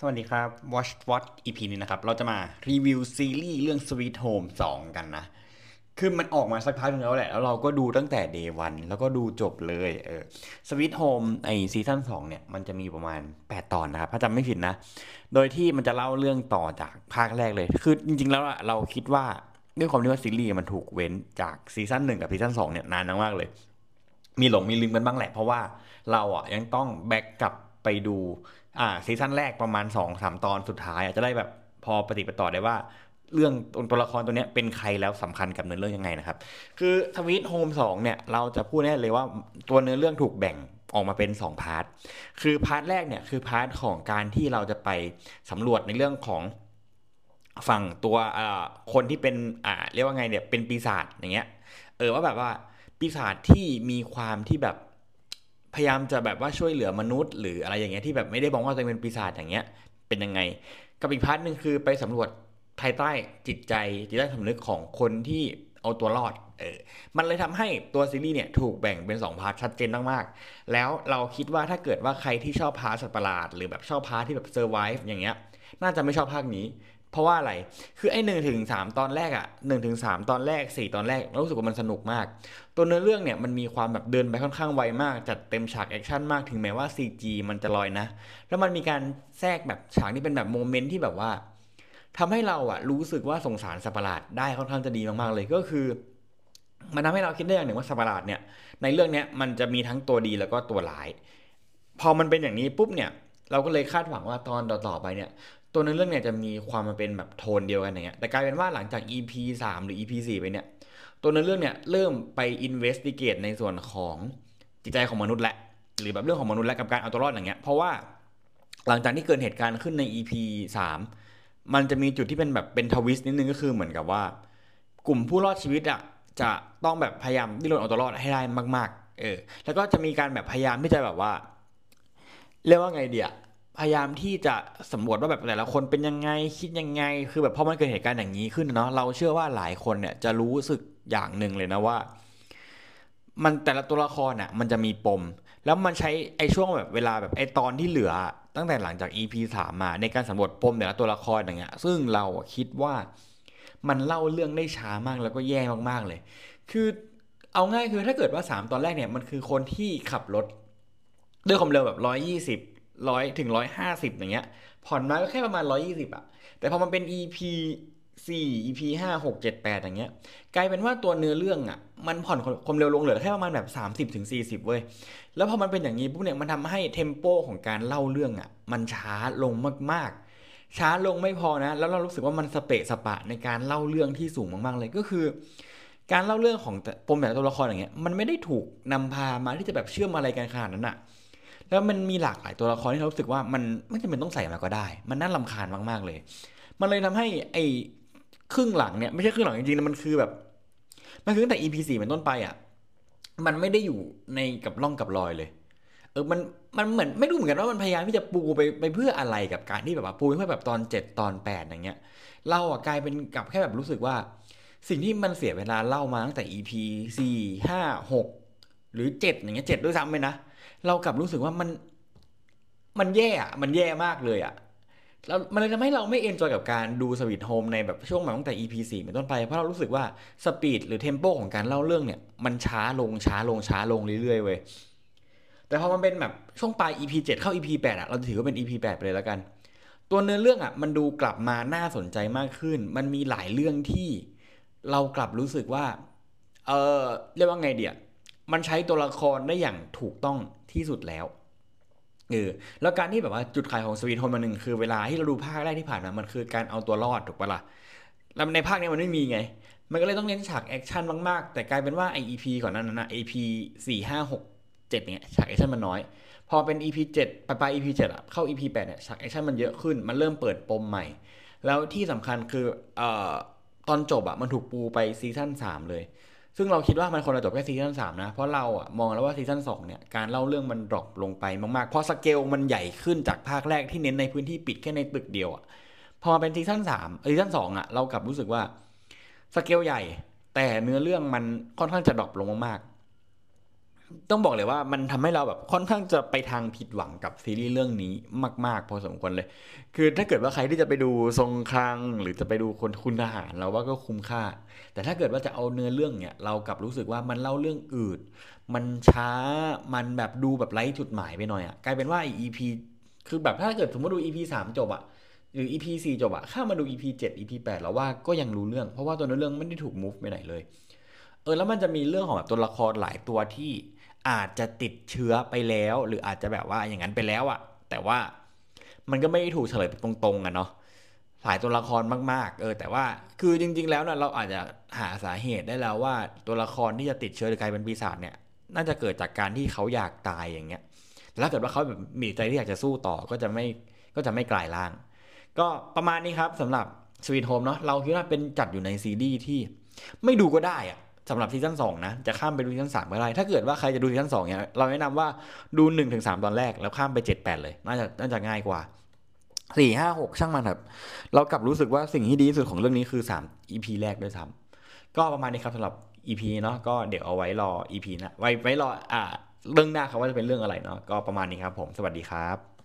สวัสดีครับ WatchWhat EP นี้นะครับ เราจะมารีวิวซีรีส์เรื่อง Sweet Home 2 กันนะ คือมันออกมาสักพักนึงแล้วแหละ แล้วเราก็ดูตั้งแต่ day one แล้วก็ดูจบเลยเออ Sweet Home ไอ season 2เนี่ย มันจะมีประมาณ 8 ตอนนะครับ ถ้าจำไม่ผิดนะ โดยที่มันจะเล่าเรื่องต่อจากภาคแรกเลย คือจริงๆแล้วอะเราคิดว่าด้วยความที่ว่าซีรีส์มันถูกเว้นจาก season หนึ่งกับ season สองเนี่ยนานมากเลย มีหลงมีลืมกันบ้างแหละ เพราะว่าเราอะยังต้องแบกกลับไปดู อ่า season แรกประมาณ 2 ตอนสุดท้ายอาจจะได้แบบพอปะติดปะต่อได้ว่า เรื่องตัวละครตัวเนี้ยเป็นใครแล้วสำคัญกับเนื้อเรื่องยังไงนะครับ คือ Sweet Home สองเนี่ยเราจะพูดแน่เลยว่าตัวเนื้อเรื่องถูกแบ่งออกมาเป็น 2 part คือ part แรกเนี่ยคือ part ของการที่เราจะไปสำรวจในเรื่องของฝั่งตัวคนที่เป็นอ่าเรียกว่าไงเนี่ยเป็นปีศาจอย่างเงี้ยเออว่าแบบว่าปีศาจที่มีความที่แบบ พยายามจะแบบว่าช่วยเหลือมนุษย์ หรืออะไรอย่างเงี้ยที่แบบไม่ได้บอกว่าตัวเองเป็นปีศาจอย่างเงี้ยเป็นยังไง กับอีก part หนึ่งคือไปสำรวจภายใต้จิตใจจิตใต้สำนึกของคนที่เอาตัวรอดเออมันเลยทำให้ตัวซีรีส์เนี่ยถูกแบ่งเป็น 2 part ชัดเจนมากๆ แล้วเราคิดว่าถ้าเกิดว่าใครที่ชอบ part สัตว์ประหลาด หรือแบบชอบ part ที่แบบ survive อย่างเงี้ย น่าจะไม่ชอบภาคนี้ เพราะว่าอะไร คือไอ้หนึ่งถึงสามตอนแรกอะหนึ่งถึงสามตอนแรกสี่ตอนแรกรู้สึกว่ามันสนุกมาก ตัวเนื้อเรื่องเนี่ยมันมีความแบบเดินไปค่อนข้างไวมาก จัดเต็มฉาก action มากถึงแม้ว่า CG มันจะลอยนะ แล้วมันมีการแทรกแบบฉากที่เป็นแบบ moment ที่แบบว่าทำให้เราอะรู้สึกว่าสงสารสัตว์ประหลาดได้ค่อนข้างจะดีมากๆเลยก็คือ มันทำให้เราคิดได้อย่างหนึ่งว่าสัตว์ประหลาดเนี่ย ในเรื่องเนี้ยมันจะมีทั้งตัวดีแล้วก็ตัวร้าย พอมันเป็นอย่างนี้ปุ๊บเนี่ยเราก็เลยคาดหวังว่าตอนต่อๆไปเนี่ย ตัวในเรื่องเนี่ยจะมีความมาเป็นแบบโทนเดียวกันอย่างเงี้ยแต่กลายเป็นว่าหลังจาก EP 3 หรือ EP 4 ไปเนี่ย ตัวในเรื่องเนี่ยเริ่มไป investigate ในส่วนของจิตใจของมนุษย์และ หรือแบบเรื่องของมนุษย์และกับการเอาตัวรอดอย่างเงี้ยเพราะว่าหลังจากที่เกิดเหตุการณ์ขึ้นใน EP 3 มันจะมีจุดที่เป็นแบบเป็นทวิสต์นิดนึงก็คือเหมือนกับว่า กลุ่มผู้รอดชีวิตอะจะต้องแบบพยายามดิ้นรนเอาตัวรอดให้ได้มาก ๆ เออ แล้วก็จะมีการแบบพยายามที่จะแบบว่า เรียกว่าไงเดีย พยายามที่จะสำรวจว่าแบบแต่ละคนเป็นยังไงคิดยังไง คือแบบพอมันเกิดเหตุการณ์อย่างนี้ขึ้นเนาะเราเชื่อว่าหลายคนเนี่ยจะรู้สึกอย่างหนึ่งเลยนะว่า มันแต่ละตัวละครน่ะมันจะมีปม แล้วมันใช้ไอ้ช่วงแบบเวลาแบบไอ้ตอนที่เหลือ ตั้งแต่หลังจาก EP 3มาในการสำรวจปมแต่ละตัวละครอย่างเงี้ย ซึ่งเราคิดว่ามันเล่าเรื่องได้ช้ามากแล้วก็แย่มากๆเลย คือเอาง่ายคือถ้าเกิดว่า 3 ตอนแรกเนี่ยมันคือคนที่ขับรถ ด้วยความเร็วแบบร้อยยี่สิบ ร้อยถึงร้อยห้าสิบอย่างเงี้ย ผ่อนมาก็แค่ประมาณร้อยี่สิบอะแต่พอมันเป็น EP สี่ EP ห้าหกเจ็ดแปดอย่างเงี้ย กลายเป็นว่าตัวเนื้อเรื่องอะมันผ่อนความเร็วลงเหลือแค่ประมาณแบบสามสิบถึงสี่สิบเว้ย แล้วพอมันเป็นอย่างนี้ปุ๊บเนี่ยมันทำให้เทมโปของการเล่าเรื่องอะมันช้าลงมากๆ ช้าลงไม่พอนะ แล้วเรารู้สึกว่ามันสเปะสปะในการเล่าเรื่องที่สูงมากๆเลยก็คือการเล่าเรื่องของปมแต่ตัวละครอย่างเงี้ยมันไม่ได้ถูกนำพามาที่จะแบบเชื่อมอะไรกันขนาดนั้นอะ แล้วมันมีหลากหลายตัวละครที่เรารู้สึกว่ามันไม่จำเป็นต้องใส่มาก็ได้ มันน่าลำคาญมากๆเลย มันเลยทำให้ไอ้ครึ่งหลังเนี่ยไม่ใช่ครึ่งหลังจริงๆมันคือแบบ มันคือตั้งแต่ EP สี่เป็นต้นไปอะมันไม่ได้อยู่ในกับร่องกับรอยเลย เออมันมันเหมือนไม่รู้เหมือนกันว่ามันพยายามที่จะปูไปไปเพื่ออะไรกับการที่แบบว่าปูเพื่อแบบตอนเจ็ดตอนแปดอย่างเงี้ยเราอะกลายเป็นกับแค่แบบรู้สึกว่า สิ่งที่มันเสียเวลาเล่ามาตั้งแต่ EP สี่ห้าหกหรือเจ็ดอย่างเงี้ยเจ็ดด้วยซ้ำเลยนะ เรากลับรู้สึกว่ามันมันแย่อะมันแย่มากเลยอะแล้วมันเลยทำให้เราไม่ enjoy กับการดู Sweet Home ในแบบช่วงมาตั้งแต่ EP 4เป็นต้นไป เพราะเรารู้สึกว่า speed หรือ tempo ของการเล่าเรื่องเนี่ย มันช้าลงช้าลงช้าลงเรื่อยๆเว้ยแต่พอมันเป็นแบบช่วงปลาย EP 7 เข้า EP 8อะเราถือว่าเป็น EP 8ไปเลยแล้วกัน ตัวเนื้อเรื่องอะมันดูกลับมาน่าสนใจมากขึ้น มันมีหลายเรื่องที่เรากลับรู้สึกว่า เออเรียกว่าไงดีอะ มันใช้ตัวละครได้อย่างถูกต้องที่สุดแล้วเออแล้วการที่แบบว่าจุดขายของ Sweet Home มันหนึ่งคือเวลาที่เราดูภาคแรกที่ผ่านมา มันคือการเอาตัวรอดถูกปะล่ะแล้วในภาคนี้มันไม่มีไง มันก็เลยต้องเน้นฉาก actionมากๆ แต่กลายเป็นว่าไอ EP ก่อนนั้นนะ EP สี่ห้าหกเจ็ดเนี่ยฉาก action มันน้อย พอเป็น EP เจ็ดปลาย EP เจ็ดอะเข้า EP แปดเนี่ยฉาก action มันเยอะขึ้น มันเริ่มเปิดปมใหม่ แล้วที่สำคัญคือเอ่อตอนจบอะมันถูกปูไป season สามเลย ซึ่งเราคิดว่ามันคงจะจบแค่ season สามนะ เพราะเราอะมองแล้วว่า season สองเนี่ยการเล่าเรื่องมัน drop ลงไปมากๆ เพราะสเกลมันใหญ่ขึ้นจากภาคแรกที่เน้นในพื้นที่ปิดแค่ในตึกเดียวอะพอมาเป็น season สาม season สองอะเรากลับรู้สึกว่าสเกลใหญ่ แต่เนื้อเรื่องมันค่อนข้างจะดรอปลงมากๆ ต้องบอกเลยว่ามันทำให้เราแบบค่อนข้างจะไปทางผิดหวังกับซีรีส์เรื่องนี้มาก ๆ พอสมควรเลย คือถ้าเกิดว่าใครที่จะไปดูทรงคลัง หรือจะไปดูคนคุณทหารเราว่าก็คุ้มค่า แต่ถ้าเกิดว่าจะเอาเนื้อเรื่องเนี่ย เรากลับรู้สึกว่ามันเล่าเรื่องอืดมันช้ามันแบบดูแบบไร้จุดหมายไปหน่อยอะกลายเป็นว่า EP คือแบบถ้าเกิดสมมติดู EP สามจบอะหรือ EP สี่จบอะข้ามมาดู EP เจ็ด EP แปดเราว่าก็ยังรู้เรื่อง เพราะว่าตัวเนื้อเรื่องไม่ได้ถูก move ไปไหนเลย เออแล้วมันจะมีเรื่องของแบบตัวละครหลายตัวที่ อาจจะติดเชื้อไปแล้ว หรืออาจจะแบบว่าอย่างนั้นไปแล้วอะแต่ว่ามันก็ไม่ได้ถูกเฉลยตรงๆอะเนาะหลายตัวละครมากๆ เออ แต่ว่าคือจริง ๆ แล้วนะเราอาจจะหาสาเหตุได้แล้วว่าตัวละครที่จะติดเชื้อหรือกลายเป็นปีศาจเนี่ย น่าจะเกิดจากการที่เขาอยากตายอย่างเงี้ยแต่ถ้าเกิดว่าเขาแบบมีใจที่อยากจะสู้ต่อก็จะไม่ก็จะไม่กลายร่าง ก็ประมาณนี้ครับสำหรับ Sweet Home เนาะเราคิดว่าเป็นจัดอยู่ในซีรีส์ที่ไม่ดูก็ได้อะ สำหรับ season สองนะ จะข้ามไปดู season สามก็ได้ ถ้าเกิดว่าใครจะดู season สองเนี่ยเราแนะนำว่าดูหนึ่งถึงสามตอนแรก แล้วข้ามไปเจ็ดแปดเลย น่าจะน่าจะง่ายกว่าสี่ห้าหกช่างมันครับ เรากลับรู้สึกว่าสิ่งที่ดีที่สุดของเรื่องนี้คือสาม EP แรกด้วยซ้ำก็ประมาณนี้ครับสำหรับ EP เนาะก็เดี๋ยวเอาไว้รอ EP นะไว้ไว้รออ่าเรื่องหน้าครับว่าจะเป็นเรื่องอะไรเนาะก็ประมาณนี้ครับผมสวัสดีครับ